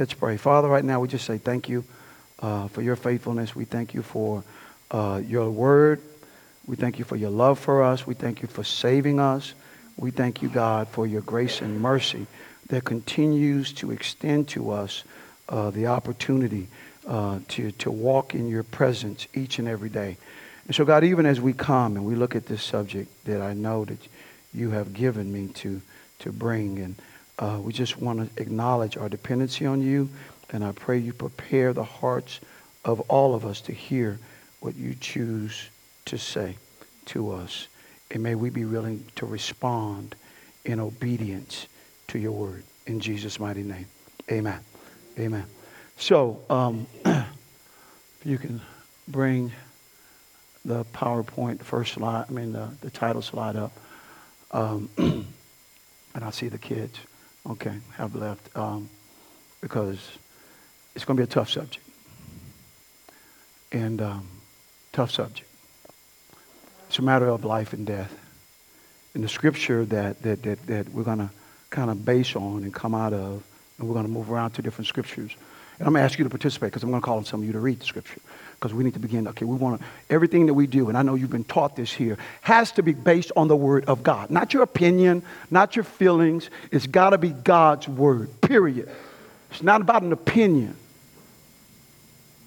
Let's pray. Father, right now we just say thank you uh, for your faithfulness. We thank you for uh, your word. We thank you for your love for us. We thank you for saving us. We thank you, God, for your grace and mercy that continues to extend to us uh, the opportunity uh, to, to walk in your presence each and every day. And so, God, even as we come and we look at this subject that I know that you have given me to, to bring, and uh, we just want to acknowledge our dependency on you. And I pray you prepare the hearts of all of us to hear what you choose to say to us. And may we be willing to respond in obedience to your word. In Jesus' mighty name. Amen. Amen. So, um, if you can bring the PowerPoint, first slide, I mean, the, the title slide up. Um, and I see the kids, okay, have left, um, because it's going to be a tough subject. And um, tough subject. It's a matter of life and death. And the scripture that, that, that, that we're going to kind of base on and come out of, and we're going to move around to different scriptures. And I'm going to ask you to participate because I'm going to call on some of you to read the scripture because we need to begin. Okay, we want to, everything that we do, and I know you've been taught this here, has to be based on the word of God. Not your opinion, not your feelings. It's got to be God's word, period. It's not about an opinion.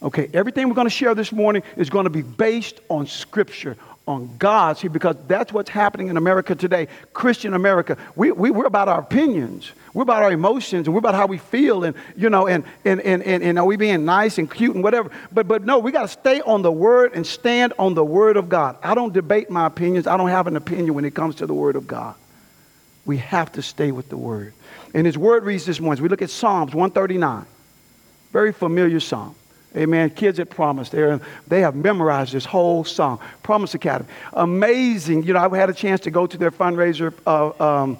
Okay, everything we're going to share this morning is going to be based on Scripture, on God's because that's what's happening in America today, Christian America. We, we, we're about our opinions, we're about our emotions, and we're about how we feel, and, you know, and, and, and, and, and are we being nice and cute and whatever. But, but no, we got to stay on the Word and stand on the Word of God. I don't debate my opinions, I don't have an opinion when it comes to the Word of God. We have to stay with the Word. And His Word reads this morning. We look at Psalms 139, very familiar Psalm. Amen. Kids at Promise, they have memorized this whole song. Promise Academy. Amazing. You know, I had a chance to go to their fundraiser uh, um,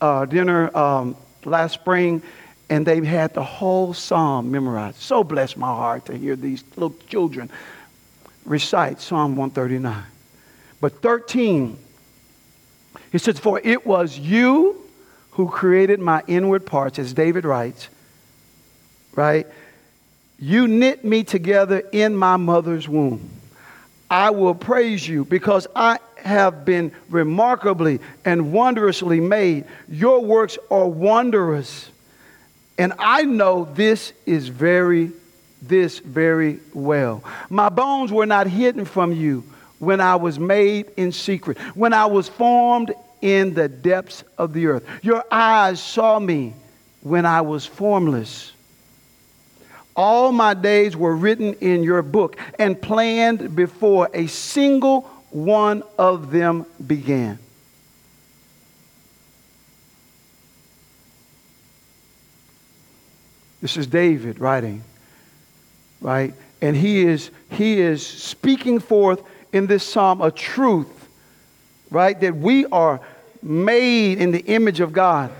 uh, dinner um, last spring, and they had the whole psalm memorized. So blessed my heart to hear these little children recite Psalm 139. But 13, he says, For it was you who created my inward parts, as David writes, right? You knit me together in my mother's womb. I will praise you because I have been remarkably and wondrously made. Your works are wondrous. And I know this is very, this very well. My bones were not hidden from you when I was made in secret, when I was formed in the depths of the earth. Your eyes saw me when I was formless. All my days were written in your book and planned before a single one of them began. This is David writing, right? And he is, he is speaking forth in this psalm a truth, right? That we are made in the image of God.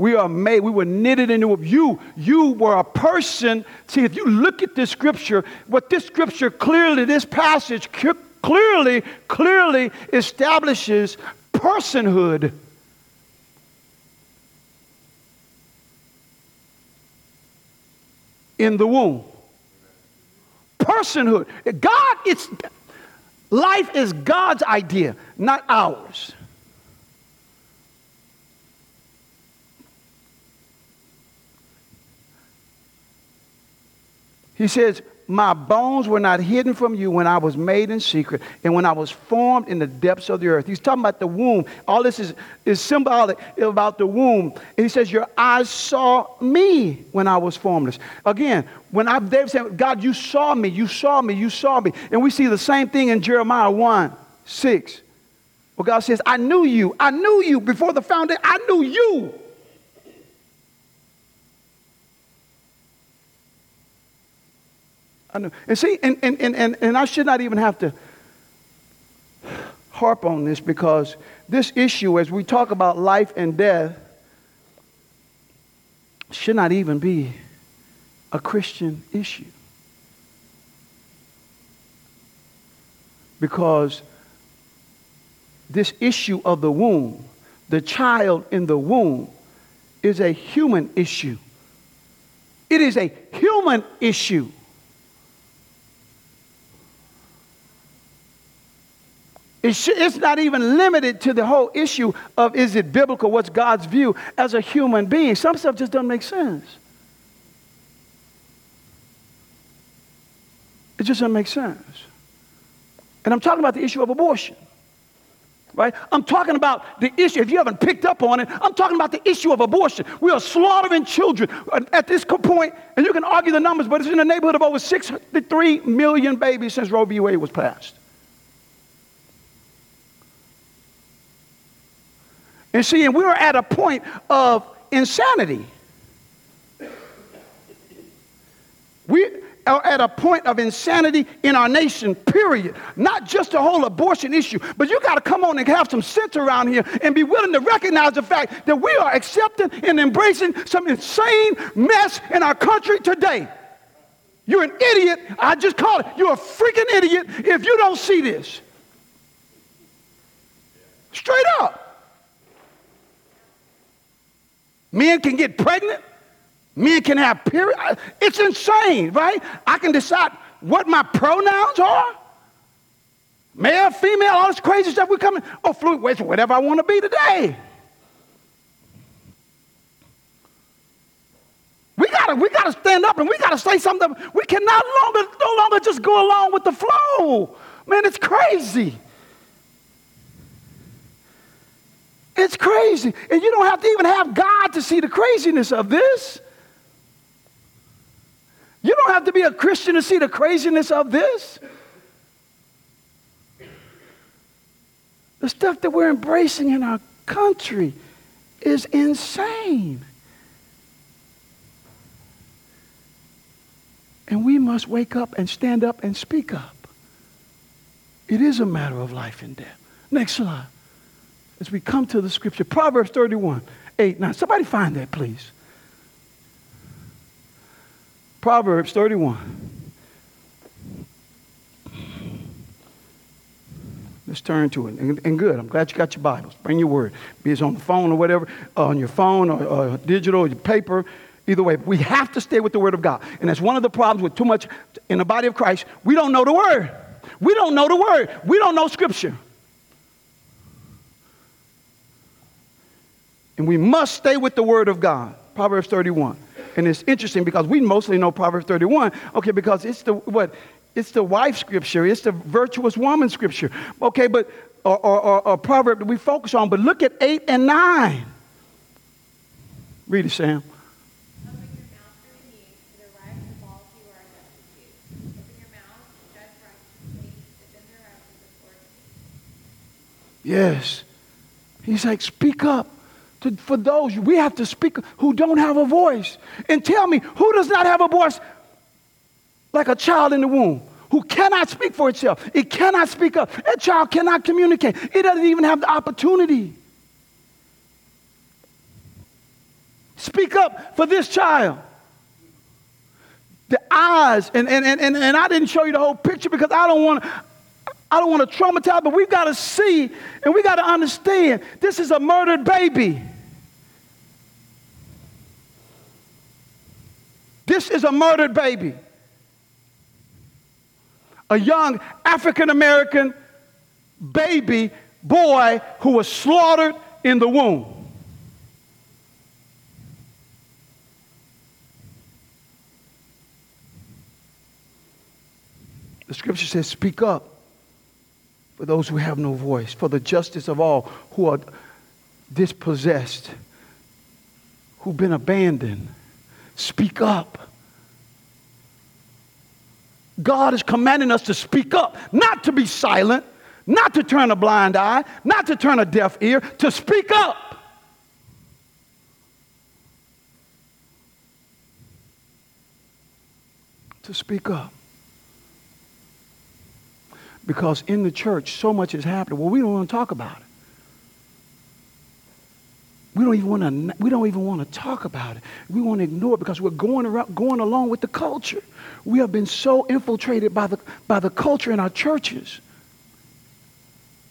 We are made, we were knitted into you. You were a person. See, if you look at this scripture, what this scripture clearly, this passage clearly, clearly establishes personhood. In the womb. Personhood. God, it's life is God's idea, not ours. He says, My bones were not hidden from you when I was made in secret and when I was formed in the depths of the earth. He's talking about the womb. All this is, is symbolic about the womb. And he says, Your eyes saw me when I was formless. Again, when I, David said, God, you saw me, you saw me, you saw me. And we see the same thing in Jeremiah 1 6. Well, God says, I knew you. I knew you before the foundation. I knew you. I know. And see, and, and, and, and I should not even have to harp on this because this issue, as we talk about life and death, should not even be a Christian issue. Because this issue of the womb, the child in the womb, is a human issue. It is a human issue. It's not even limited to the whole issue of is it biblical, what's God's view as a human being. Some stuff just doesn't make sense. It just doesn't make sense. And I'm talking about the issue of abortion. Right? I'm talking about the issue. If you haven't picked up on it, I'm talking about the issue of abortion. We are slaughtering children at this point, and you can argue the numbers, but it's in the neighborhood of over 63 million babies since Roe v. Wade was passed. And see, and we are at a point of insanity. We are at a point of insanity in our nation, period. Not just the whole abortion issue, but you got to come on and have some sense around here and be willing to recognize the fact that we are accepting and embracing some insane mess in our country today. You're an idiot. I just call it. You're a freaking idiot if you don't see this. Straight up. Men can get pregnant. Men can have period. It's insane, right? I can decide what my pronouns are. Male, female, all this crazy stuff. We're coming. Oh, fluid, whatever I want to be today. We gotta, we gotta stand up and we gotta say something. We cannot longer, no longer just go along with the flow. Man, it's crazy. It's crazy. And you don't have to even have God to see the craziness of this. You don't have to be a Christian to see the craziness of this. The stuff that we're embracing in our country is insane. And we must wake up and stand up and speak up. It is a matter of life and death. Next slide as we come to the scripture. Proverbs 31, 8, 9. Somebody find that, please. Proverbs 31. Let's turn to it. And, and, good. I'm glad you got your Bibles. Bring your word. Be it on the phone or whatever, uh, on your phone or, or digital, or your paper. Either way, we have to stay with the Word of God. And that's one of the problems with too much in the body of Christ. We don't know the Word. We don't know the Word. We don't know Scripture. And we must stay with the word of God. Proverbs 31. And it's interesting because we mostly know Proverbs 31, okay, because it's the what? It's the wife scripture, it's the virtuous woman scripture. Okay, but or, or, or, or proverb that we focus on, but look at 8 and 9. Read it, Sam. Yes. He's like, speak up to, for those, we have to speak who don't have a voice. And tell me, who does not have a voice like a child in the womb? Who cannot speak for itself. It cannot speak up. That child cannot communicate. It doesn't even have the opportunity. Speak up for this child. The eyes, and, and, and, and I didn't show you the whole picture because I don't want. I don't want to traumatize, but we've got to see and we got to understand this is a murdered baby. This is a murdered baby. A young African American baby boy who was slaughtered in the womb. The scripture says, Speak up for those who have no voice, for the justice of all who are dispossessed, who've been abandoned Speak up. God is commanding us to speak up, not to be silent, not to turn a blind eye, not to turn a deaf ear, to speak up. To speak up. Because in the church, so much is happening. Well, we don't want to talk about it. We don't even want to. We don't even want to talk about it. We want to ignore it because we're going around, going along with the culture. We have been so infiltrated by the by the culture in our churches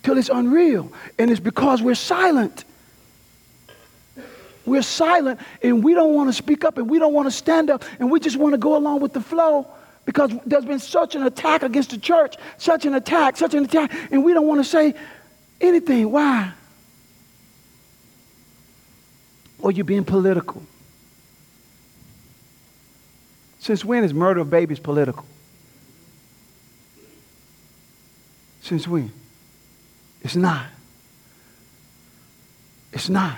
till it's unreal, and it's because we're silent. we're silent and we don't want to speak up and we don't want to stand up and we just want to go along with the flow because there's been such an attack against the church, such an attack, such an attack, and we don't want to say anything. Why? Or you're being political. Since when is murder of babies political? Since when? It's not. It's not.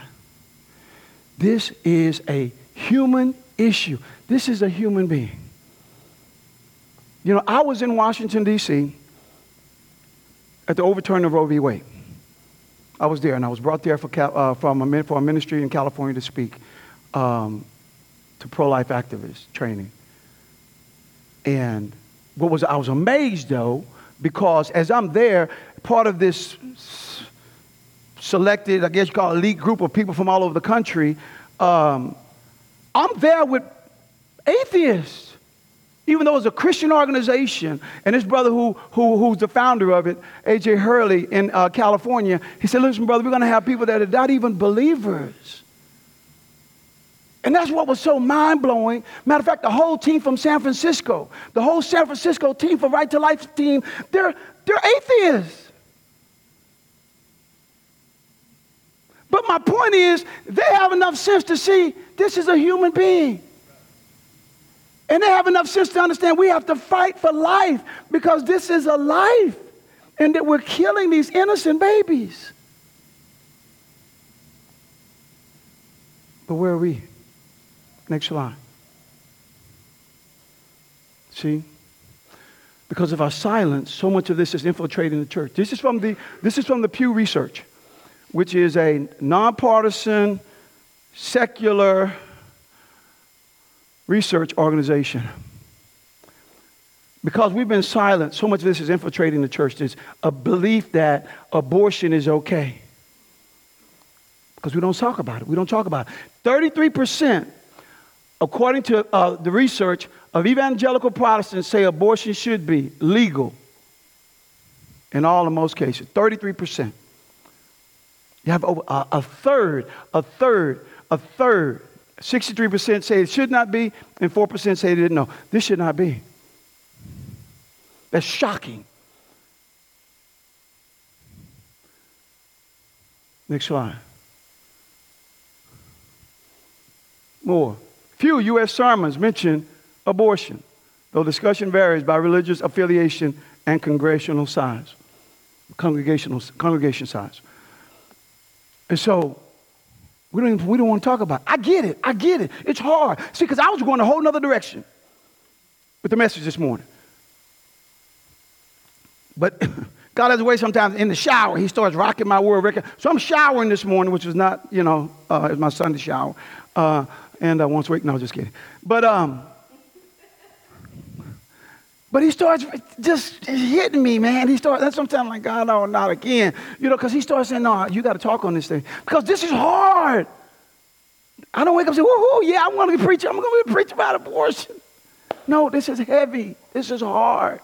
This is a human issue. This is a human being. You know, I was in Washington, D.C. at the overturn of Roe v. Wade. I was there, and I was brought there for, uh, from a, for a ministry in California to speak um, to pro life activists training. And what was I was amazed though, because as I'm there, part of this selected, I guess you call it elite group of people from all over the country, um, I'm there with atheists. Even though it's a Christian organization, and this brother who, who, who's the founder of it, A.J. Hurley in uh, California, he said, Listen, brother, we're going to have people that are not even believers. And that's what was so mind blowing. Matter of fact, the whole team from San Francisco, the whole San Francisco team for Right to Life team, they're, they're atheists. But my point is, they have enough sense to see this is a human being. And they have enough sense to understand we have to fight for life because this is a life and that we're killing these innocent babies. But where are we? Next slide. See? Because of our silence, so much of this is infiltrating the church. This is from the, this is from the Pew Research which is a nonpartisan, secular research organization. Because we've been silent, so much of this is infiltrating the church. There's a belief that abortion is okay. Because we don't talk about it. We don't talk about it. 33%, according to uh, the research, of evangelical Protestants say abortion should be legal in all in most cases. 33%. You have over a, a third, a third, a third. 63% say it should not be, and 4% say they didn't know. This should not be. That's shocking. Next slide. More. Few U.S. sermons mention abortion, though discussion varies by religious affiliation and congregational size. Congregational, congregation size. And so we don't, even, we don't want to talk about it. I get it. I get it. It's hard. See, because I was going a whole nother direction with the message this morning. But God has a way sometimes in the shower, He starts rocking my world record. So I'm showering this morning, which is not, you know, uh, it's my Sunday shower. Uh, and uh, once a week, no, just kidding. But um, but he starts just hitting me, man. He starts, that's sometimes like, God, no, not again. You know, because he starts saying, no, you got to talk on this thing. Because this is hard. I don't wake up and say, woohoo, yeah, I'm going to preach. I'm going to preach about abortion. No, this is heavy. This is hard.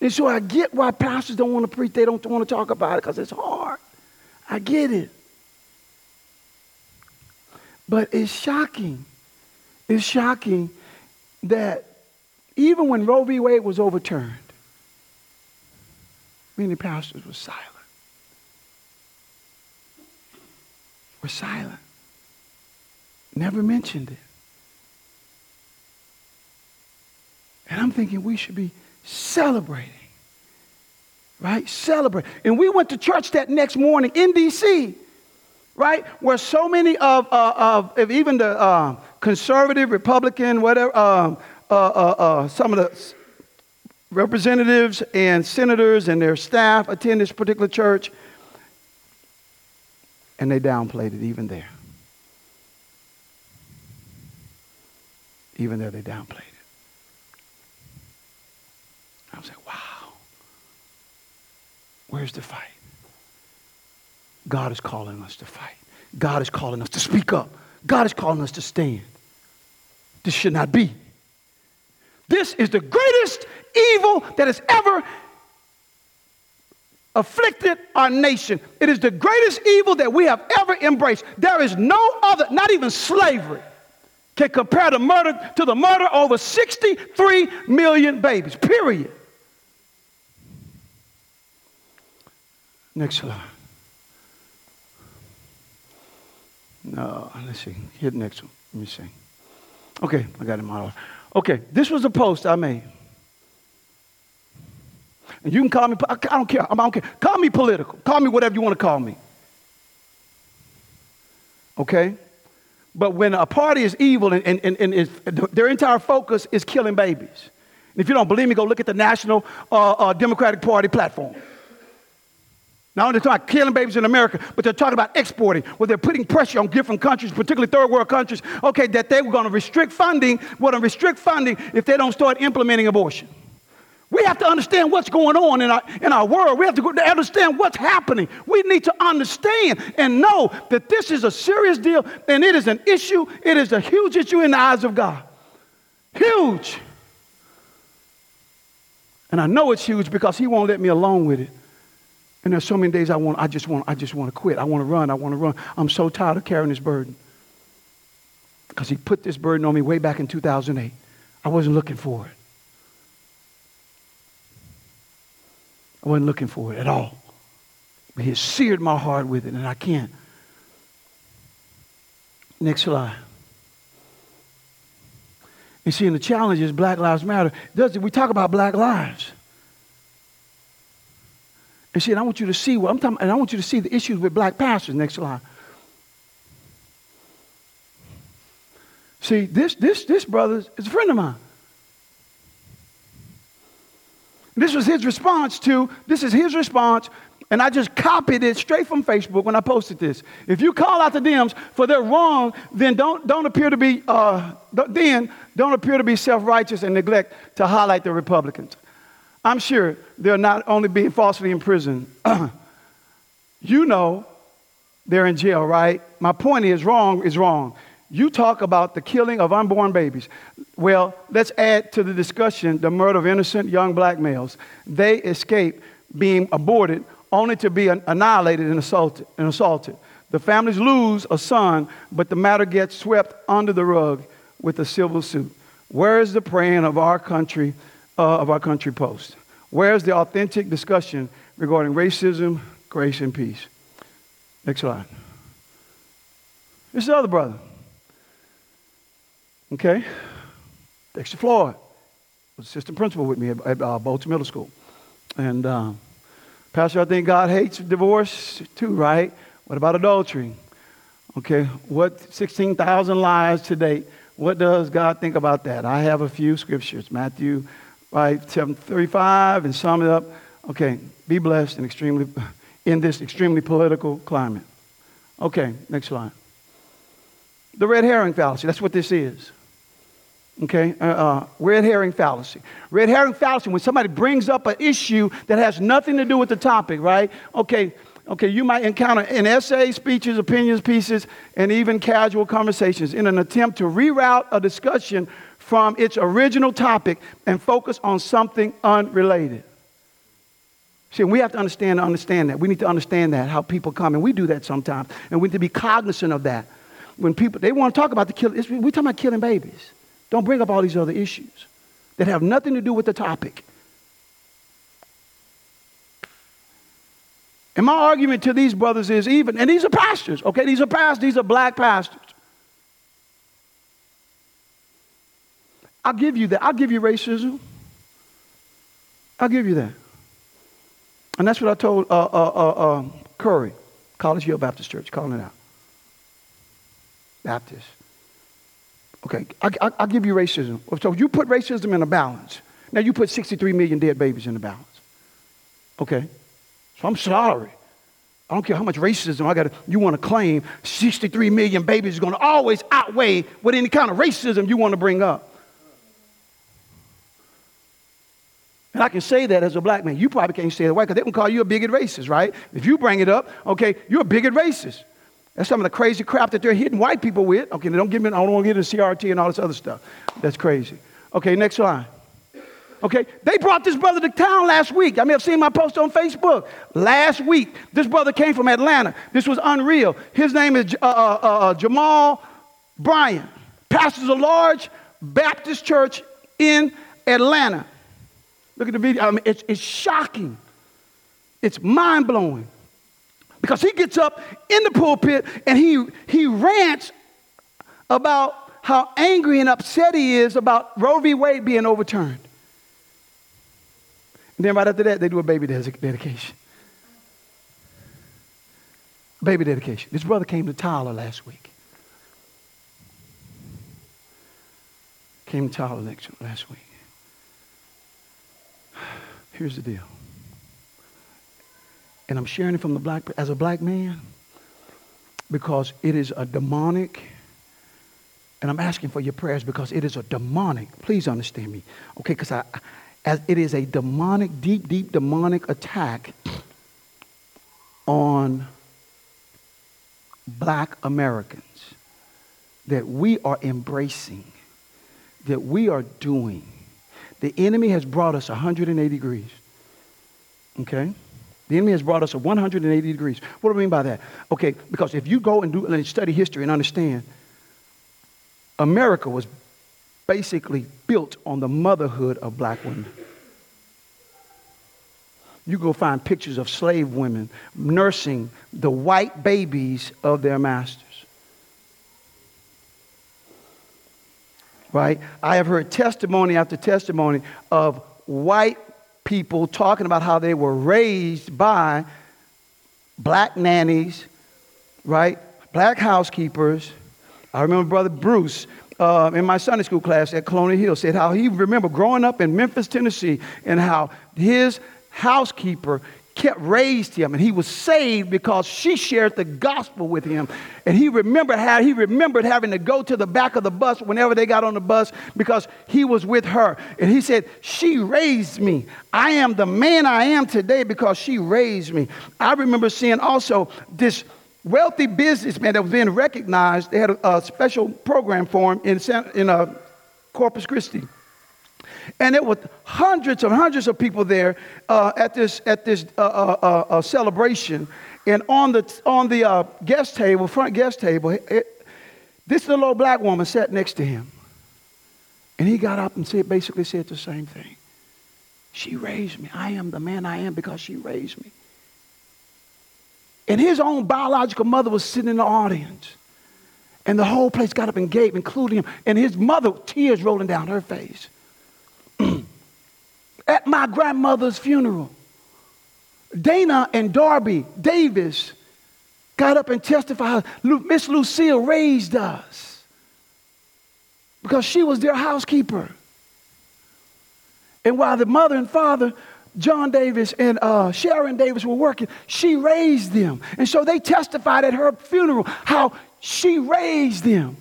And so I get why pastors don't want to preach. They don't want to talk about it because it's hard. I get it. But it's shocking. It's shocking that even when Roe v. Wade was overturned, many pastors were silent. Were silent. Never mentioned it. And I'm thinking we should be celebrating. Right? Celebrate. And we went to church that next morning in D.C., right? Where so many of, uh, of, even the uh, conservative, Republican, whatever, um, uh, uh, uh, some of the representatives and senators and their staff attend this particular church, and they downplayed it even there. Even there, they downplayed it. I was like, wow. Where's the fight? God is calling us to fight. God is calling us to speak up. God is calling us to stand. This should not be. This is the greatest evil that has ever afflicted our nation. It is the greatest evil that we have ever embraced. There is no other, not even slavery, can compare the murder to the murder over 63 million babies. Period. Next slide. No, let's see. Hit next one. Let me see. Okay, I got it in Okay, this was a post I made. And you can call me, I don't care. I don't care. Call me political. Call me whatever you want to call me. Okay? But when a party is evil and, and, and, and their entire focus is killing babies. And if you don't believe me, go look at the National uh, uh, Democratic Party platform. Not only talking about killing babies in America, but they're talking about exporting, where they're putting pressure on different countries, particularly third world countries, okay, that they were going to restrict funding, want to restrict funding if they don't start implementing abortion. We have to understand what's going on in our, in our world. We have to understand what's happening. We need to understand and know that this is a serious deal and it is an issue. It is a huge issue in the eyes of God. Huge. And I know it's huge because He won't let me alone with it. And there's so many days I want, I just want, I just want to quit. I want to run. I want to run. I'm so tired of carrying this burden. Because he put this burden on me way back in 2008. I wasn't looking for it. I wasn't looking for it at all. But he has seared my heart with it, and I can't. Next slide. You see, and the challenge is Black Lives Matter. Does we talk about black lives? And see, and I want you to see what I'm talking and I want you to see the issues with black pastors. Next slide. See, this, this, this brother is a friend of mine. This was his response to, this is his response, and I just copied it straight from Facebook when I posted this. If you call out the Dems for their wrong, then don't, don't appear to be, uh, then don't appear to be self-righteous and neglect to highlight the Republicans. I'm sure they're not only being falsely imprisoned. you know they're in jail, right? My point is wrong is wrong. You talk about the killing of unborn babies. Well, let's add to the discussion the murder of innocent young black males. They escape being aborted only to be annihilated and assaulted, and assaulted. The families lose a son, but the matter gets swept under the rug with a civil suit. Where is the praying of our country uh, of our country post. Where's the authentic discussion regarding racism, grace, and peace? Next slide. This is the other brother. Okay? Dexter Floyd was assistant principal with me at, uh, Bolton Middle School. And, um, Pastor, I think God hates divorce too, right? What about adultery? Okay, what 16,000 lives to date? What does God think about that? I have a few scriptures. Matthew right? 735 and sum it up. Okay, be blessed and extremely in this extremely political climate. Okay, next slide. The red herring fallacy. That's what this is. Okay, uh, uh, red herring fallacy. Red herring fallacy. When somebody brings up an issue that has nothing to do with the topic, right? Okay, okay. You might encounter in essays, speeches, opinions, pieces, and even casual conversations in an attempt to reroute a discussion from its original topic and focus on something unrelated. See, we have to understand understand that. We need to understand that, how people come, and we do that sometimes. And we need to be cognizant of that. When people, they want to talk about the killing, we're talking about killing babies. Don't bring up all these other issues that have nothing to do with the topic. And my argument to these brothers is even, and these are pastors, okay? These are pastors, these are black pastors. I'll give you that. I'll give you racism. I'll give you that. And that's what I told uh, uh, uh, um, Curry, College Hill Baptist Church, calling it out. Baptist. Okay, I, will give you racism. So you put racism in a balance. Now you put 63 million dead babies in the balance. Okay, so I'm sorry. I don't care how much racism I got. You want to claim 63 million babies is going to always outweigh what any kind of racism you want to bring up. And I can say that as a black man. You probably can't say that white because they can call you a bigot racist, right? If you bring it up, okay, you're a bigot racist. That's some of the crazy crap that they're hitting white people with. Okay, don't give me, I don't want to get into CRT and all this other stuff. That's crazy. Okay, next slide. Okay, they brought this brother to town last week. I may have seen my post on Facebook. Last week, this brother came from Atlanta. This was unreal. His name is uh, uh, uh, uh Jamal Bryant, pastors of a large Baptist church in Atlanta. Look at the video. I mean, it's, it's shocking. It's mind blowing. Because he gets up in the pulpit and he, he rants about how angry and upset he is about Roe v. Wade being overturned. And then right after that, they do a baby dedication. Baby dedication. This brother came to Tyler last week. Came to Tyler last week. Here's the deal and I'm sharing it from the black as a black man because it is a demonic and I'm asking for your prayers because it is a demonic. Please understand me, okay? Because I, as it is a demonic, deep, deep demonic attack on black Americans that we are embracing, that we are doing. The enemy has brought us 180 degrees, okay? The enemy has brought us 180 degrees. What do I mean by that? Okay, because if you go and do and study history and understand, America was basically built on the motherhood of black women. You go find pictures of slave women nursing the white babies of their masters. Right? I have heard testimony after testimony of white people talking about how they were raised by black nannies, right? Black housekeepers. I remember Brother Bruce uh, in my Sunday school class at Colonial Hill said how he remember growing up in Memphis, Tennessee, and how his housekeeper kept raised him and he was saved because she shared the gospel with him. And he remembered how he remembered having to go to the back of the bus whenever they got on the bus because he was with her. And he said she raised me. I am the man i am today because she raised me. I remember seeing also this wealthy businessman that was being recognized. They had a, a special program for him in, in uh, corpus christi and there were hundreds and hundreds of people there uh, at this, at this uh, uh, uh, uh celebration. And on the, on the uh, guest table, front guest table, it, this little old black woman sat next to him. And he got up and said, basically said the same thing. She raised me. I am the man I am because she raised me. And his own biological mother was sitting in the audience. And the whole place got up and gave, including him. And his mother, tears rolling down her face. At my grandmother's funeral. Dana and Darby Davis got up and testified. Miss Lucille raised us because she was their housekeeper. And while the mother and father, John Davis and uh, Sharon Davis, were working, she raised them. And so they testified at her funeral how she raised them.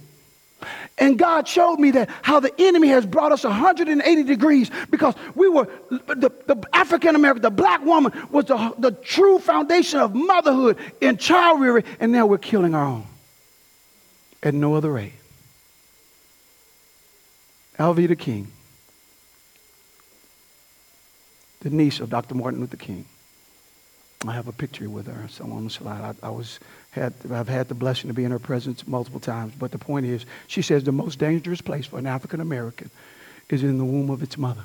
And God showed me that how the enemy has brought us 180 degrees because we were, the, the African American, the black woman was the, the true foundation of motherhood in child rearing, and now we're killing our own at no other rate. Alveda King, the niece of Dr. Martin Luther King. I have a picture with her, somewhere on the slide. I, I was had, I've had the blessing to be in her presence multiple times. But the point is, she says the most dangerous place for an African American is in the womb of its mother.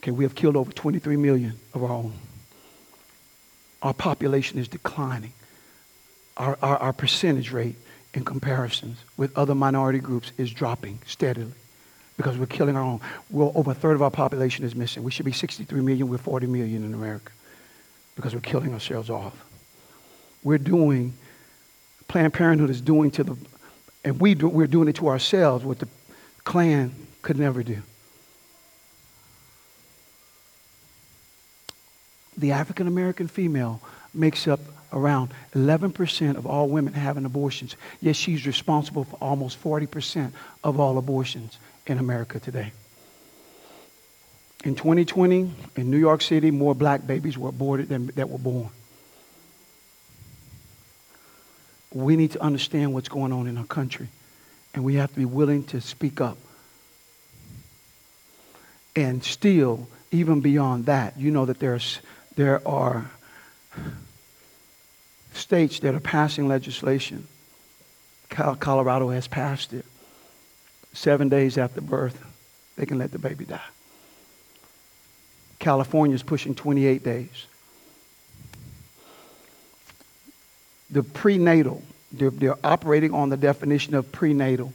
Okay, we have killed over 23 million of our own. Our population is declining. Our, our, our percentage rate in comparisons with other minority groups is dropping steadily because we're killing our own. Well, over a third of our population is missing. We should be 63 million. We're 40 million in America because we're killing ourselves off. We're doing, Planned Parenthood is doing to the, and we do, we're doing it to ourselves what the Klan could never do. The African American female makes up around 11% of all women having abortions. Yet she's responsible for almost 40% of all abortions in America today. In 2020, in New York City, more black babies were aborted than that were born. We need to understand what's going on in our country, and we have to be willing to speak up And still, even beyond that, you know that there's, there are states that are passing legislation. Colorado has passed it. Seven days after birth, they can let the baby die. California is pushing 28 days. The prenatal, they're, they're operating on the definition of prenatal,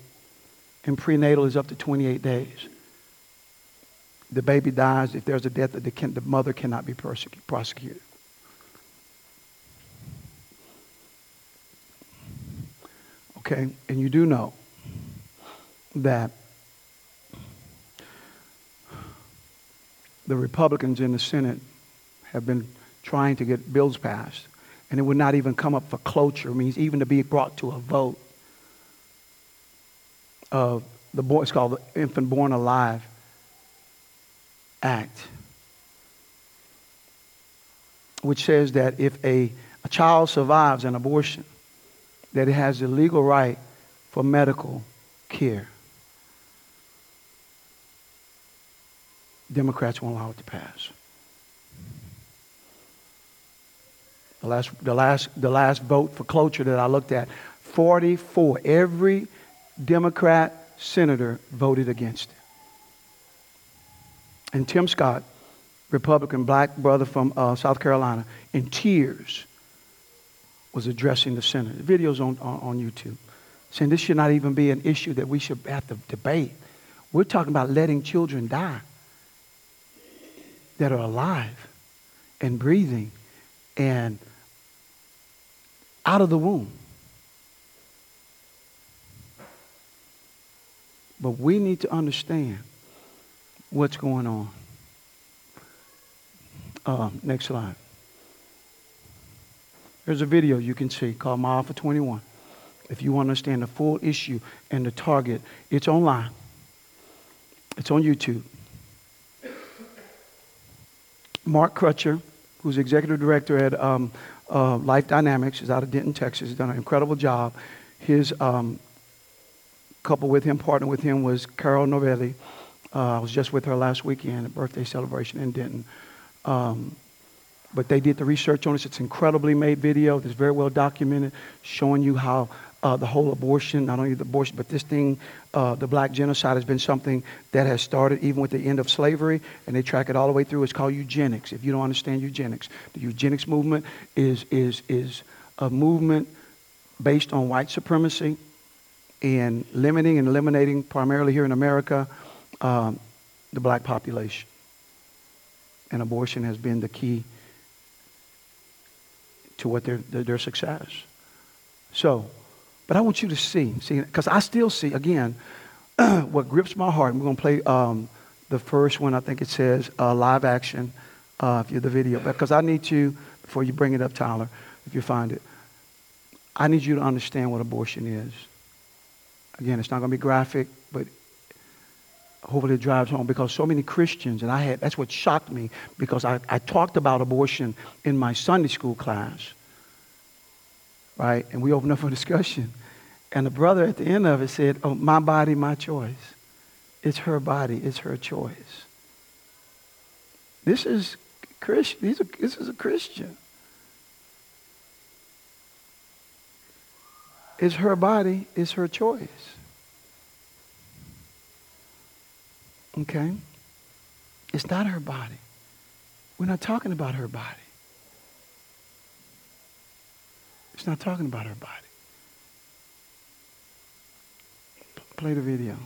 and prenatal is up to 28 days. The baby dies if there's a death, the, can, the mother cannot be prosecuted. Okay, and you do know that the Republicans in the Senate have been trying to get bills passed, and it would not even come up for cloture, it means even to be brought to a vote of the boy, it's called the Infant Born Alive Act, which says that if a, a child survives an abortion, that it has the legal right for medical care. Democrats won't allow it to pass. The last, the last, the last vote for cloture that I looked at, 44. Every Democrat senator voted against it. And Tim Scott, Republican black brother from uh, South Carolina, in tears, was addressing the Senate. The video's on, on, on YouTube, saying this should not even be an issue that we should have to debate. We're talking about letting children die that are alive and breathing and out of the womb. But we need to understand what's going on. Uh, next slide. There's a video you can see called Maafa 21. If you want to understand the full issue and the target, it's online. It's on YouTube. Mark Crutcher, who's executive director at um, uh, Life Dynamics, is out of Denton, Texas. He's done an incredible job. His um, couple with him, partner with him, was Carol Novielli. Uh, I was just with her last weekend, at a birthday celebration in Denton. Um, but they did the research on this. It's incredibly made video. It's very well documented, showing you how uh, the whole abortion, not only the abortion, but this thing, uh, the black genocide has been something that has started even with the end of slavery, and they track it all the way through. It's called eugenics. If you don't understand eugenics, the eugenics movement is, is, is a movement based on white supremacy and limiting and eliminating, primarily here in America, um, the black population. And abortion has been the key to what their, their, their success. So, but I want you to see, see, because I still see, again, what grips my heart. We're going to play um, the first one. I think it says uh, live action, uh, if you're the video. Because I need you, before you bring it up, Tyler, if you find it, I need you to understand what abortion is. Again, it's not going to be graphic, but hopefully it drives home because so many Christians, and I had, that's what shocked me because I, I talked about abortion in my Sunday school class right? And we opened up for discussion. And the brother at the end of it said, Oh, my body, my choice. It's her body, it's her choice. This is Christian. This is a Christian. It's her body, it's her choice. Okay? It's not her body. We're not talking about her body. It's not talking about her body. Play the video.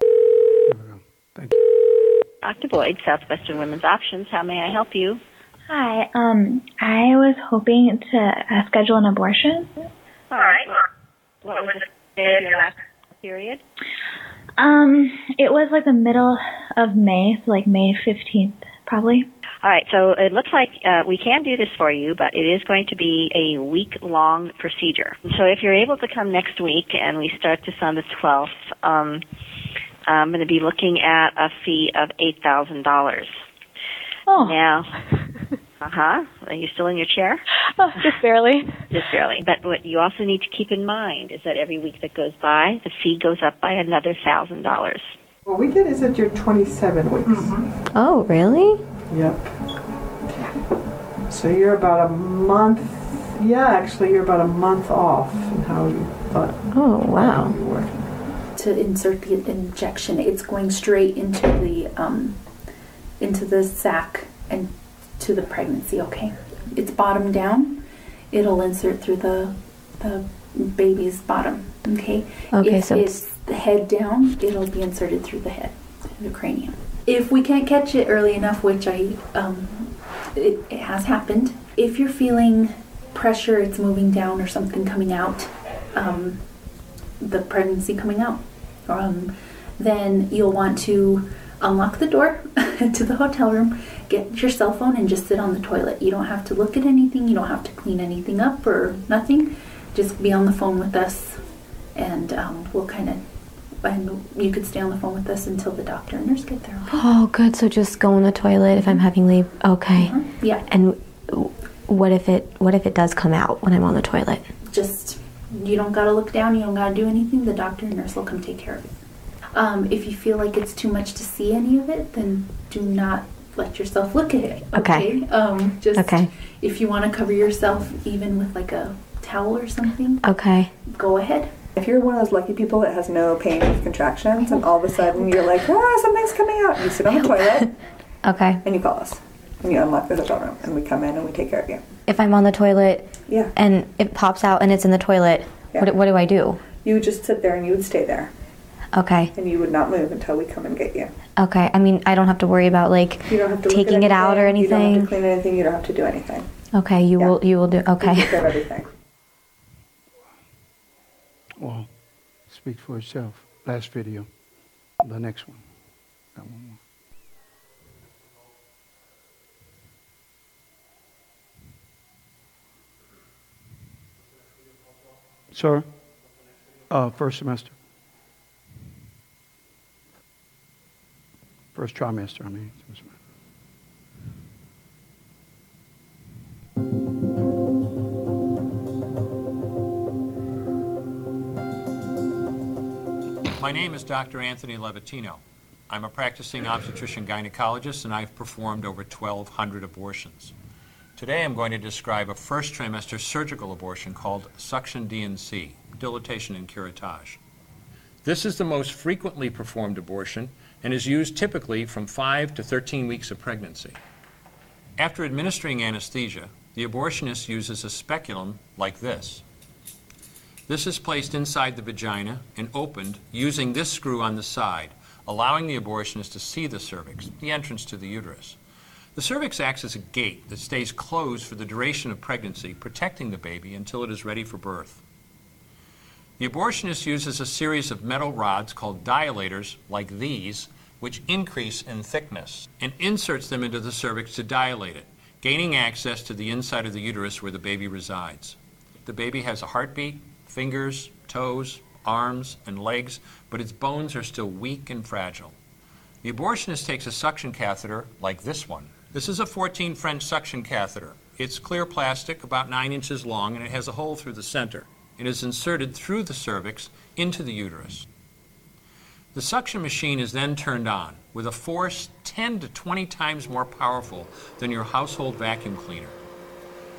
There we go. Thank you. Dr. Boyd, Southwestern Women's Options. How may I help you? Hi. Um, I was hoping to uh, schedule an abortion. All right. What was the day of your last period? Um, it was like the middle of May, so like May 15th probably. All right, so it looks like uh, we can do this for you, but it is going to be a week long procedure. So if you're able to come next week, and we start this on the 12th, um, I'm going to be looking at a fee of $8,000. Oh. Now, uh huh. Are you still in your chair? Oh, just barely. just barely. But what you also need to keep in mind is that every week that goes by, the fee goes up by another $1,000. What we get is you're 27 weeks. Mm-hmm. Oh, really? Yep. So you're about a month. Yeah, actually, you're about a month off in how you thought. Oh, wow. You were. To insert the injection, it's going straight into the um, into the sac and to the pregnancy. Okay, it's bottom down. It'll insert through the the baby's bottom. Okay. Okay. If so it's the head down, it'll be inserted through the head, through the cranium. If we can't catch it early enough, which I um, it, it has happened. If you're feeling pressure, it's moving down or something coming out. Um, the pregnancy coming out, um, then you'll want to unlock the door to the hotel room, get your cell phone, and just sit on the toilet. You don't have to look at anything, you don't have to clean anything up or nothing. Just be on the phone with us, and um, we'll kind of. And you could stay on the phone with us until the doctor and nurse get there. Okay? Oh, good. So just go in the toilet if I'm having labor. Okay. Yeah, And what if it what if it does come out when I'm on the toilet? just you don't gotta look down you don't gotta do anything the doctor and nurse will come take care of it um, if you feel like it's too much to see any of it then do not let yourself look at it Okay. um, just Okay. if you want to cover yourself even with like a towel or something Okay. go ahead If you're one of those lucky people that has no pain with contractions and all of a sudden you're like, ah, something's coming out, you sit on the toilet Okay. and you call us. And you unlock the hotel room and we come in and we take care of you. If I'm on the toilet Yeah. and it pops out and it's in the toilet, Yeah. what, what do I do? You would just sit there and you would stay there Okay. and you would not move until we come and get you. Okay. I mean, I don't have to worry about like You don't have to look taking it out or anything, You don't have to clean anything. You don't have to do anything. Okay. You Yeah. will. You will do. We take Okay. care of everything. Well, speak for itself. Last video. The next one. Got one more. Sir? Uh, first semester. First trimester, I mean. My name is Dr. Anthony Levatino. I'm a practicing obstetrician gynecologist and I've performed over 1,200 abortions. Today I'm going to describe a first trimester surgical abortion called suction DNC, dilatation and curettage. This is the most frequently performed abortion and is used typically from 5 to 13 weeks of pregnancy. After administering anesthesia, the abortionist uses a speculum like this. This is placed inside the vagina and opened using this screw on the side, allowing the abortionist to see the cervix, the entrance to the uterus. The cervix acts as a gate that stays closed for the duration of pregnancy, protecting the baby until it is ready for birth. The abortionist uses a series of metal rods called dilators, like these, which increase in thickness, and inserts them into the cervix to dilate it, gaining access to the inside of the uterus where the baby resides. The baby has a heartbeat, fingers, toes, arms, and legs, but its bones are still weak and fragile. The abortionist takes a suction catheter like this one. This is a 14 French suction catheter. It's clear plastic, about 9 inches long, and it has a hole through the center. It is inserted through the cervix into the uterus. The suction machine is then turned on with a force 10 to 20 times more powerful than your household vacuum cleaner.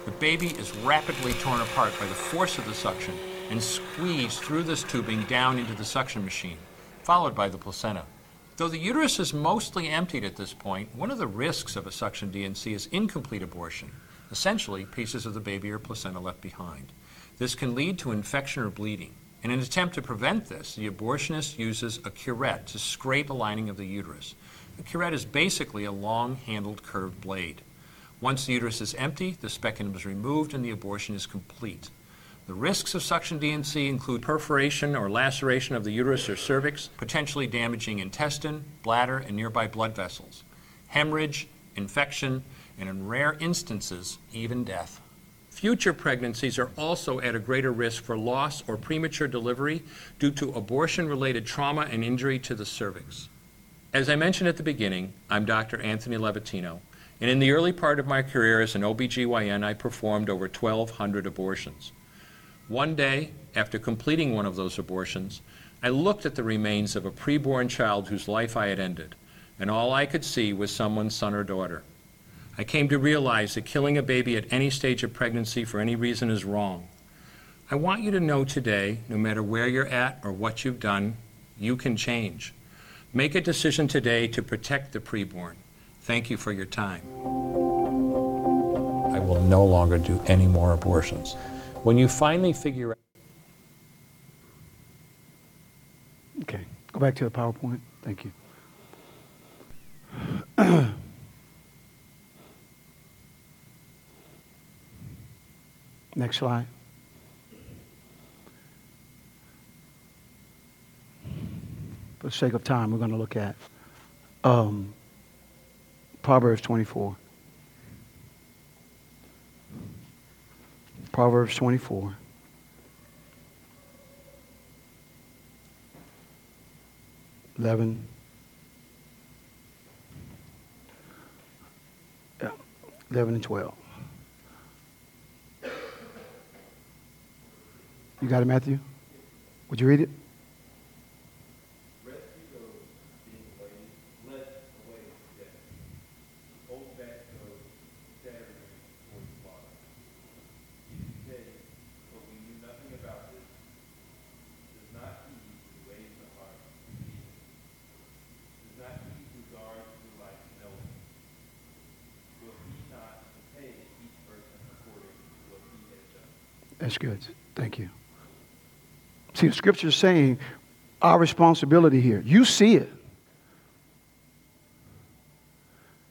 The baby is rapidly torn apart by the force of the suction and squeezed through this tubing down into the suction machine, followed by the placenta. Though the uterus is mostly emptied at this point, one of the risks of a suction DNC is incomplete abortion. Essentially, pieces of the baby or placenta left behind. This can lead to infection or bleeding. In an attempt to prevent this, the abortionist uses a curette to scrape a lining of the uterus. The curette is basically a long handled curved blade. Once the uterus is empty, the speculum is removed and the abortion is complete. The risks of suction DNC include perforation or laceration of the uterus or cervix, potentially damaging intestine, bladder, and nearby blood vessels, hemorrhage, infection, and in rare instances, even death. Future pregnancies are also at a greater risk for loss or premature delivery due to abortion related trauma and injury to the cervix. As I mentioned at the beginning, I'm Dr. Anthony Levatino, And in the early part of my career as an OBGYN, I performed over 1,200 abortions. One day, after completing one of those abortions, I looked at the remains of a preborn child whose life I had ended, and all I could see was someone's son or daughter. I came to realize that killing a baby at any stage of pregnancy for any reason is wrong. I want you to know today, no matter where you're at or what you've done, you can change. Make a decision today to protect the preborn. Thank you for your time. I will no longer do any more abortions. When you finally figure out Okay. Go back to the PowerPoint. Thank you. Next slide. For the sake of time, we're going to look at um, Proverbs 24. Proverbs 24. Eleven. Yeah, eleven and twelve. You got it, Matthew? Would you read it? That's good. Thank you. See, the scripture is saying our responsibility here. You see it.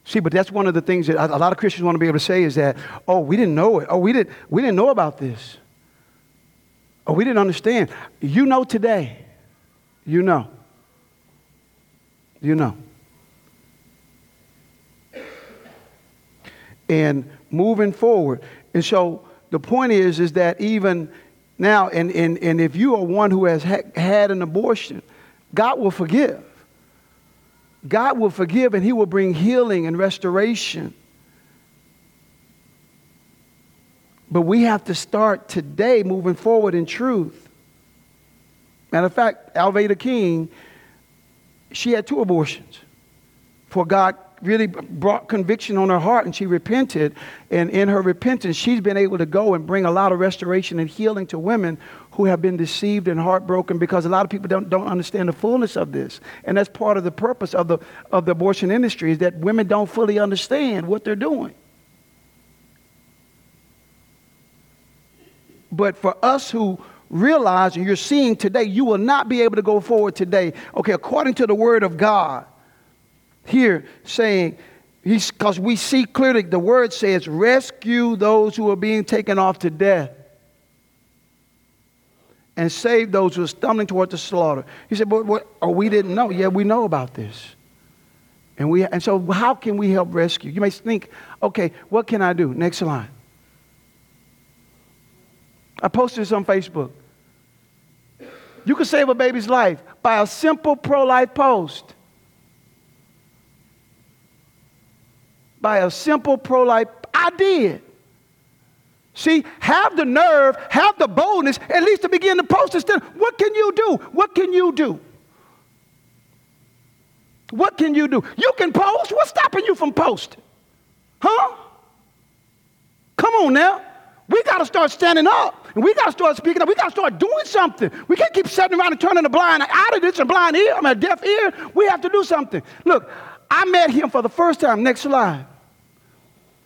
See, but that's one of the things that a lot of Christians want to be able to say is that, oh, we didn't know it. Oh, we didn't, we didn't know about this. Oh, we didn't understand. You know today. You know. You know. And moving forward. And so the point is, is that even now, and, and, and if you are one who has ha- had an abortion, God will forgive. God will forgive and He will bring healing and restoration. But we have to start today moving forward in truth. Matter of fact, Alveda King, she had two abortions for God really brought conviction on her heart and she repented. And in her repentance, she's been able to go and bring a lot of restoration and healing to women who have been deceived and heartbroken because a lot of people don't, don't understand the fullness of this. And that's part of the purpose of the, of the abortion industry is that women don't fully understand what they're doing. But for us who realize and you're seeing today, you will not be able to go forward today. Okay, according to the word of God, here saying, because we see clearly the word says, rescue those who are being taken off to death and save those who are stumbling toward the slaughter. He said, but what? Oh, we didn't know. Yeah, we know about this. And, we, and so, how can we help rescue? You may think, okay, what can I do? Next line. I posted this on Facebook. You can save a baby's life by a simple pro life post. By a simple pro life. I did. See, have the nerve, have the boldness, at least to begin to post this. What can you do? What can you do? What can you do? You can post. What's stopping you from posting? Huh? Come on now. We got to start standing up and we got to start speaking up. We got to start doing something. We can't keep sitting around and turning a blind eye to this and blind ear. I'm a deaf ear. We have to do something. Look, I met him for the first time. Next slide.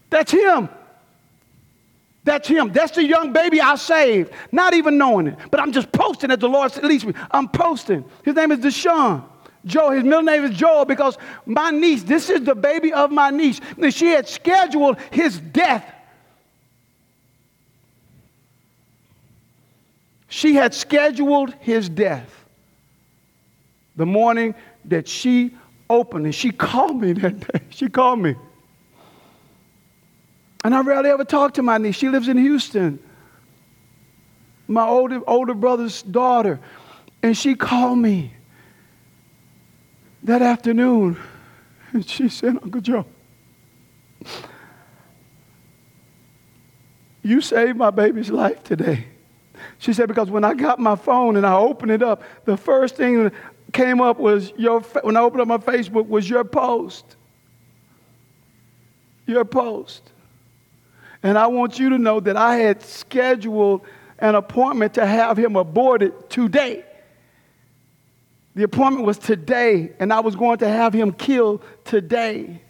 That's him. That's him. That's the young baby I saved, not even knowing it. But I'm just posting as the Lord leads me. I'm posting. His name is Deshaun. Joe, his middle name is Joel because my niece, this is the baby of my niece. She had scheduled his death. She had scheduled his death the morning that she and she called me that day. She called me. And I rarely ever talk to my niece. She lives in Houston. My older, older brother's daughter. And she called me that afternoon. And she said, Uncle Joe, You saved my baby's life today. She said, Because when I got my phone and I opened it up, the first thing came up was your, when I opened up my Facebook, was your post. Your post. And I want you to know that I had scheduled an appointment to have him aborted today. The appointment was today, and I was going to have him killed today.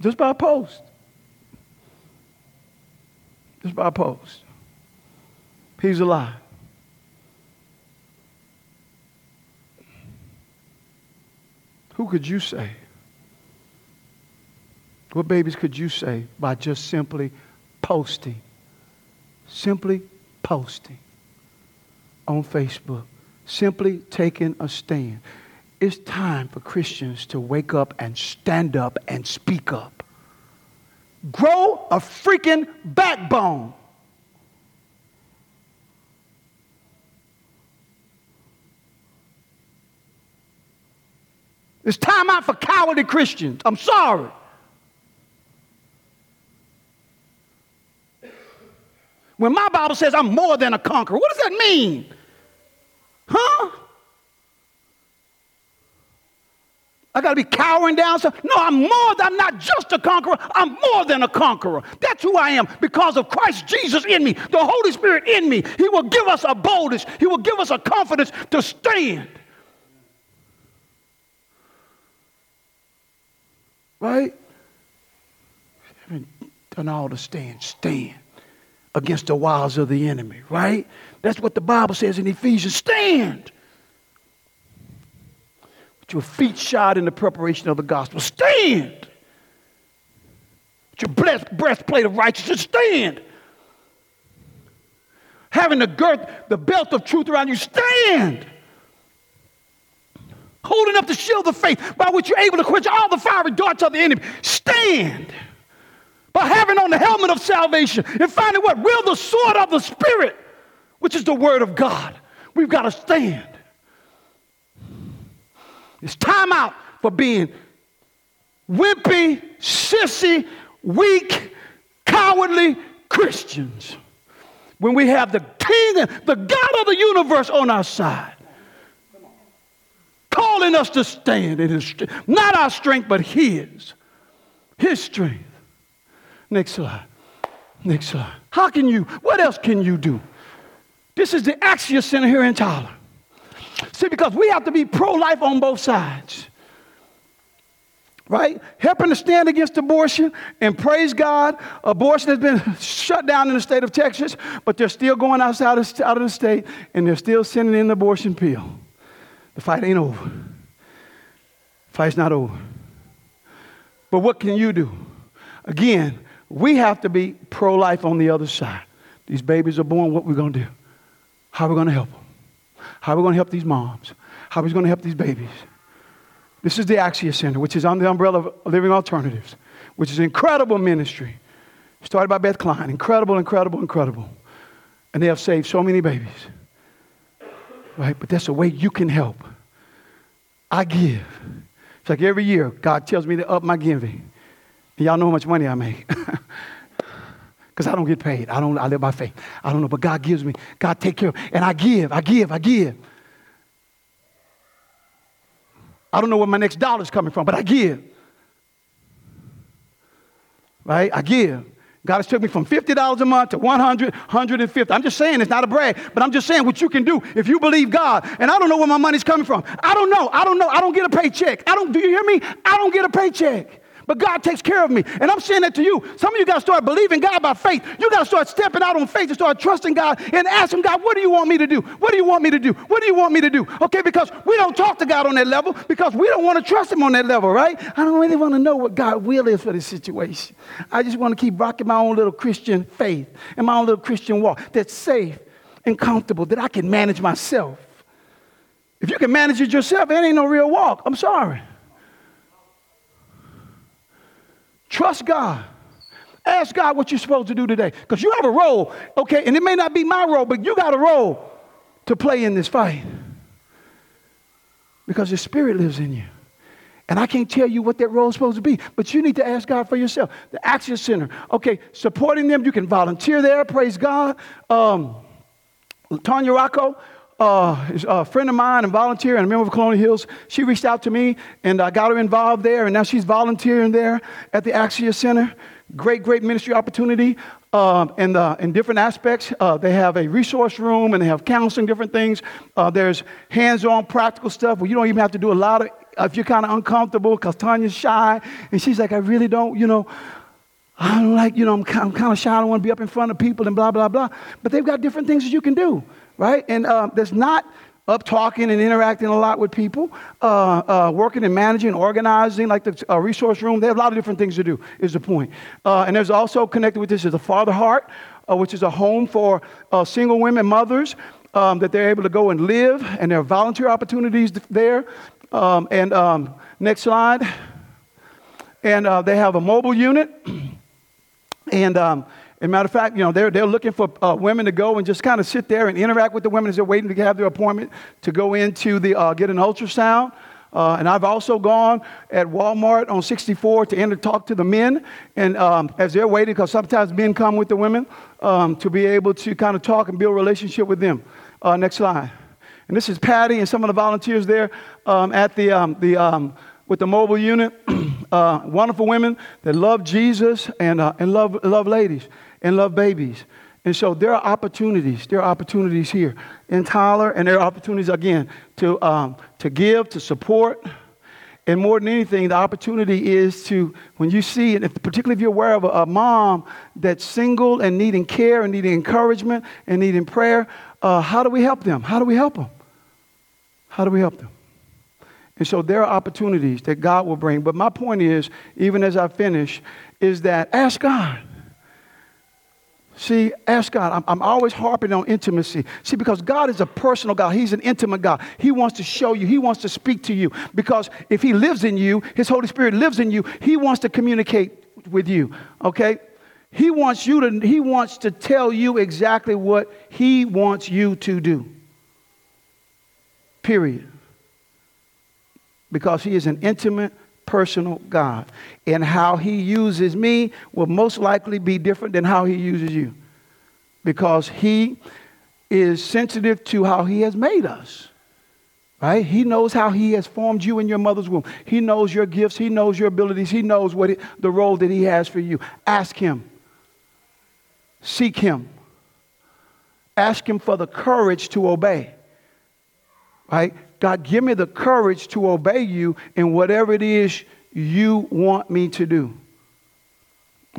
Just by a post. Just by post. He's alive. Who could you say? What babies could you say by just simply posting? Simply posting on Facebook. Simply taking a stand. It's time for Christians to wake up and stand up and speak up. Grow a freaking backbone. It's time out for cowardly Christians. I'm sorry. When my Bible says I'm more than a conqueror, what does that mean? Huh? I got to be cowering down. So, no, I'm more than, I'm not just a conqueror. I'm more than a conqueror. That's who I am because of Christ Jesus in me, the Holy Spirit in me. He will give us a boldness, He will give us a confidence to stand. Right? I haven't done all to stand. Stand against the wiles of the enemy, right? That's what the Bible says in Ephesians. Stand with your feet shod in the preparation of the gospel. Stand with your blessed breastplate of righteousness. Stand. Having the girth, the belt of truth around you. Stand. Holding up the shield of faith by which you're able to quench all the fiery darts of the enemy. Stand by having on the helmet of salvation and finding what? Will the sword of the Spirit, which is the word of God. We've got to stand. It's time out for being wimpy, sissy, weak, cowardly Christians. When we have the King, the God of the universe on our side, calling us to stand in His strength. Not our strength, but His. His strength. Next slide. Next slide. How can you, what else can you do? This is the Axia Center here in Tyler. See, because we have to be pro life on both sides. Right? Helping to stand against abortion and praise God. Abortion has been shut down in the state of Texas, but they're still going outside of, out of the state and they're still sending in the abortion pill. The fight ain't over. The fight's not over. But what can you do? Again, we have to be pro life on the other side. These babies are born, what we're going to do? How are we going to help them? How are we going to help these moms? How are we going to help these babies? This is the Axia Center, which is under the umbrella of Living Alternatives, which is an incredible ministry. Started by Beth Klein. Incredible, incredible, incredible. And they have saved so many babies. Right? But that's a way you can help. I give. It's like every year, God tells me to up my giving. And y'all know how much money I make. Because I don't get paid. I don't I live by faith. I don't know, but God gives me. God take care of And I give, I give, I give. I don't know where my next dollar is coming from, but I give. Right? I give. God has took me from $50 a month to 100, 150. I'm just saying it's not a brag, but I'm just saying what you can do if you believe God. And I don't know where my money's coming from. I don't know. I don't know. I don't get a paycheck. I don't, do you hear me? I don't get a paycheck. But God takes care of me. And I'm saying that to you. Some of you got to start believing God by faith. You got to start stepping out on faith and start trusting God and asking God, what do you want me to do? What do you want me to do? What do you want me to do? Okay, because we don't talk to God on that level because we don't want to trust Him on that level, right? I don't really want to know what God will is for this situation. I just want to keep rocking my own little Christian faith and my own little Christian walk that's safe and comfortable, that I can manage myself. If you can manage it yourself, it ain't no real walk. I'm sorry. Trust God. Ask God what you're supposed to do today. Because you have a role, okay? And it may not be my role, but you got a role to play in this fight. because the Spirit lives in you. And I can't tell you what that role is supposed to be, but you need to ask God for yourself. The Axia Center, okay, supporting them, you can volunteer there, praise God. Um, Tanya Rocco, uh, a friend of mine and volunteer and a member of Colonial Hills. She reached out to me and I got her involved there, and now she's volunteering there at the Axia Center. Great, great ministry opportunity um, in, the, in different aspects. Uh, they have a resource room and they have counseling, different things. Uh, there's hands on practical stuff where you don't even have to do a lot of, if you're kind of uncomfortable, because Tanya's shy. And she's like, I really don't, you know, I don't like, you know, I'm kind of shy. I don't want to be up in front of people and blah, blah, blah. But they've got different things that you can do, right? And um, there's not up talking and interacting a lot with people, uh, uh, working and managing, organizing, like the uh, resource room. They have a lot of different things to do, is the point. Uh, and there's also connected with this is the Father Heart, uh, which is a home for uh, single women mothers um, that they're able to go and live, and there are volunteer opportunities there. Um, and um, next slide. And they have a mobile unit. and um, as a matter of fact, you know, they're, they're looking for uh, women to go and just kind of sit there and interact with the women as they're waiting to have their appointment to go into the, uh, get an ultrasound. Uh, and I've also gone at Walmart on 64 to enter talk to the men. And um, as they're waiting, because sometimes men come with the women, um, to be able to kind of talk and build a relationship with them. Uh, next slide. And this is Patty and some of the volunteers there um, at the, um, the, um, with the mobile unit. uh, wonderful women that love Jesus and, uh, and love, love ladies and love babies. And so there are opportunities. There are opportunities here in Tyler, and there are opportunities again to, um, to give, to support. And more than anything, the opportunity is to, when you see, and if, particularly if you're aware of a, a, mom that's single and needing care and needing encouragement and needing prayer, uh, how do we help them? How do we help them? How do we help them? And so there are opportunities that God will bring. But my point is, even as I finish, is that ask God. See, ask God. I'm, I'm, always harping on intimacy. See, because God is a personal God, He's an intimate God. He wants to show you, He wants to speak to you. Because if He lives in you, His Holy Spirit lives in you, He wants to communicate with you. Okay? He wants you to, He wants to tell you exactly what He wants you to do. Period. Because He is an intimate personal God. And how he uses me will most likely be different than how he uses you. Because he is sensitive to how he has made us. Right? He knows how he has formed you in your mother's womb. He knows your gifts, he knows your abilities, he knows what it, the role that he has for you. Ask him. Seek him. Ask him for the courage to obey. Right? God, give me the courage to obey you in whatever it is you want me to do.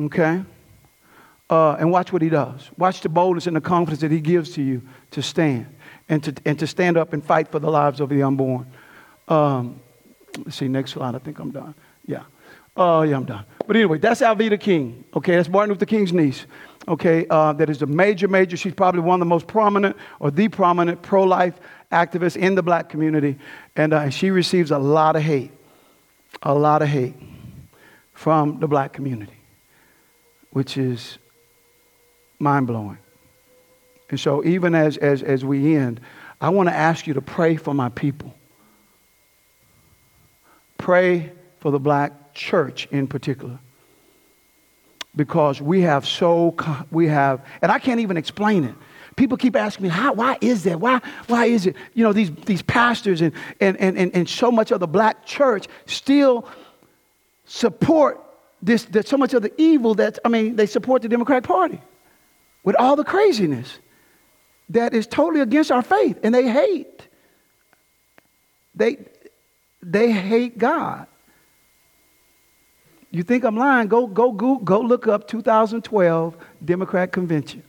Okay? Uh, and watch what he does. Watch the boldness and the confidence that he gives to you to stand and to, and to stand up and fight for the lives of the unborn. Um, let's see, next slide. I think I'm done. Yeah. Oh, uh, yeah, I'm done. But anyway, that's Alveda King. Okay, that's Martin Luther King's niece. Okay, uh, that is a major, major, she's probably one of the most prominent or the prominent pro life activist in the black community. And uh, she receives a lot of hate, a lot of hate from the black community, which is mind blowing. And so, even as, as, as we end, I want to ask you to pray for my people. Pray for the black church in particular. Because we have so, we have, and I can't even explain it people keep asking me, How, why is that? Why, why is it? You know, these, these pastors and, and, and, and, and so much of the black church still support this, that so much of the evil that, I mean, they support the Democratic Party with all the craziness that is totally against our faith. And they hate. They, they hate God. You think I'm lying? Go, go, go, go look up 2012 Democrat Convention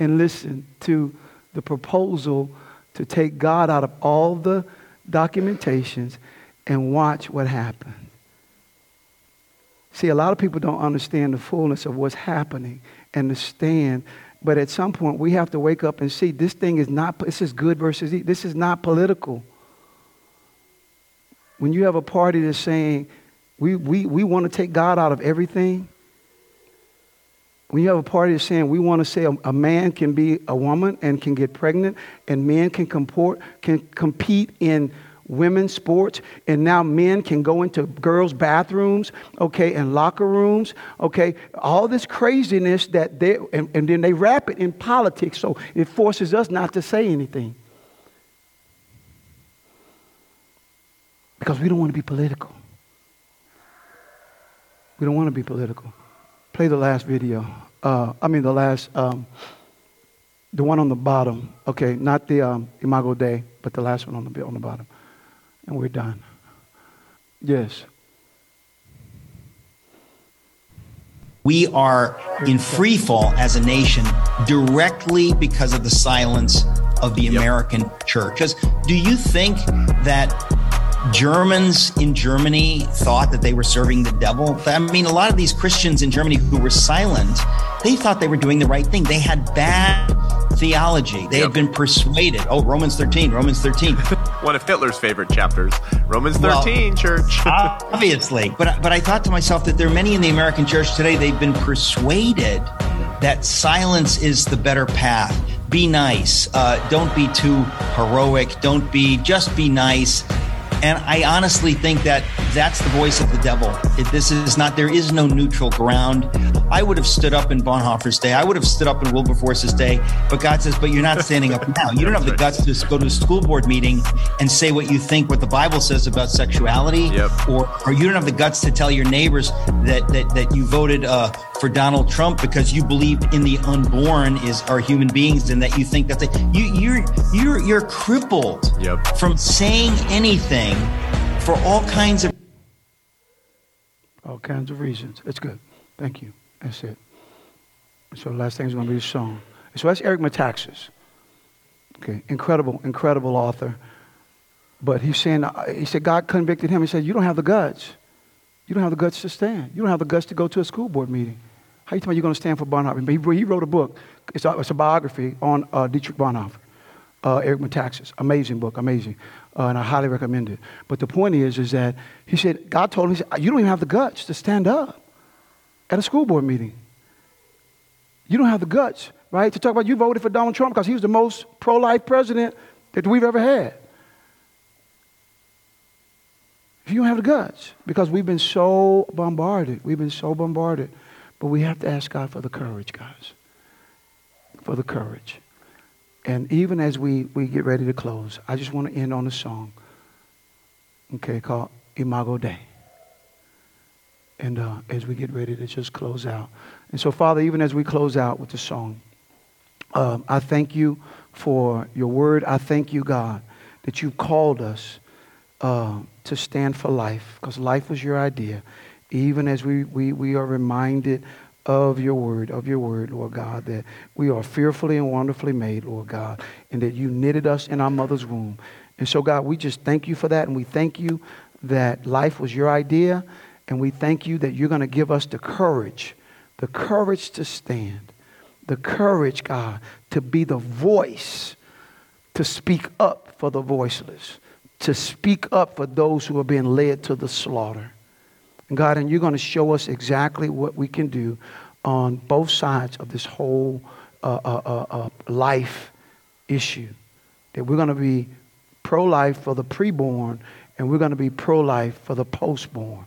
and listen to the proposal to take God out of all the documentations and watch what happens. See, a lot of people don't understand the fullness of what's happening and the stand. But at some point, we have to wake up and see this thing is not, this is good versus evil. This is not political. When you have a party that's saying, we, we, we want to take God out of everything, when you have a party saying we want to say a, a, man can be a woman and can get pregnant and men can comport can compete in women's sports, and now men can go into girls' bathrooms, okay, and locker rooms, okay. All this craziness that they, and, and then they wrap it in politics, so it forces us not to say anything. Because we don't want to be political. We don't want to be political. Play the last video. Uh, I mean, the last, um, the one on the bottom. Okay, not the um, Imago Dei, but the last one on the on the bottom, and we're done. Yes. We are in free fall as a nation directly because of the silence of the American church. Because do you think that Germans in Germany thought that they were serving the devil. I mean, a lot of these Christians in Germany who were silent, they thought they were doing the right thing. They had bad theology. They yep. had been persuaded. Oh, Romans 13, Romans 13. One of Hitler's favorite chapters. Romans 13, well, church. obviously. But, but I thought to myself that there are many in the American church today, they've been persuaded that silence is the better path. Be nice. Uh, don't be too heroic. Don't be, just be nice. And I honestly think that that's the voice of the devil. It, this is not, there is no neutral ground. I would have stood up in Bonhoeffer's day. I would have stood up in Wilberforce's day. But God says, but you're not standing up now. You don't have the guts to go to a school board meeting and say what you think, what the Bible says about sexuality. Yep. Or, or you don't have the guts to tell your neighbors that, that, that you voted uh, for Donald Trump because you believe in the unborn is are human beings and that you think that they, you, you're, you're, you're crippled yep. from saying anything for all kinds of all kinds of reasons. It's good. Thank you. That's it. So the last thing is going to be a song. So that's Eric Metaxas. Okay, incredible, incredible author. But he's saying, uh, he said God convicted him. He said, you don't have the guts. You don't have the guts to stand. You don't have the guts to go to a school board meeting. How you tell me you're going to stand for Bonhoeffer? But he, wrote a book. It's a, it's a biography on uh, Dietrich Bonhoeffer, uh, Eric Metaxas. Amazing book, amazing uh, and I highly recommend it. But the point is, is that he said, God told him, he said, you don't even have the guts to stand up at a school board meeting. You don't have the guts, right, to talk about you voted for Donald Trump because he was the most pro-life president that we've ever had. If you don't have the guts, because we've been so bombarded, we've been so bombarded, but we have to ask God for the courage, guys, for the courage. And even as we, we get ready to close, I just want to end on a song, okay, called Imago Dei. And uh, as we get ready to just close out. And so, Father, even as we close out with the song, um, I thank you for your word. I thank you, God, that you've called us uh, to stand for life, because life was your idea. Even as we, we, we are reminded of your word, of your word, Lord God, that we are fearfully and wonderfully made, Lord God, and that you knitted us in our mother's womb. And so, God, we just thank you for that, and we thank you that life was your idea, and we thank you that you're going to give us the courage, the courage to stand, the courage, God, to be the voice, to speak up for the voiceless, to speak up for those who are being led to the slaughter. God, and you're going to show us exactly what we can do on both sides of this whole uh, uh, uh, uh life issue. That we're going to be pro life for the preborn, and we're going to be pro life for the postborn.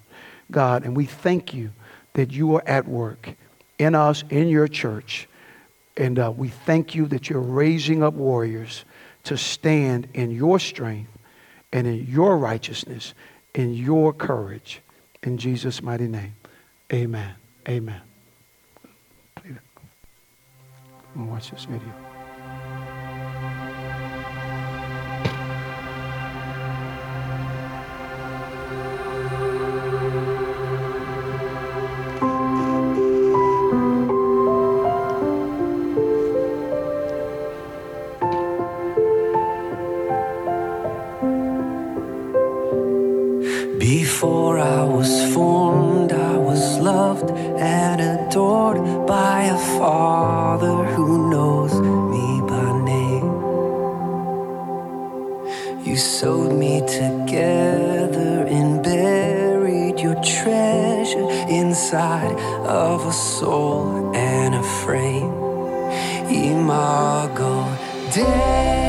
God, and we thank you that you are at work in us, in your church. And uh, we thank you that you're raising up warriors to stand in your strength and in your righteousness, in your courage. In Jesus' mighty name, amen. Amen. I'm going to watch this video. Before I was formed, I was loved and adored by a father who knows me by name. You sewed me together and buried your treasure inside of a soul and a frame. Imago Dei.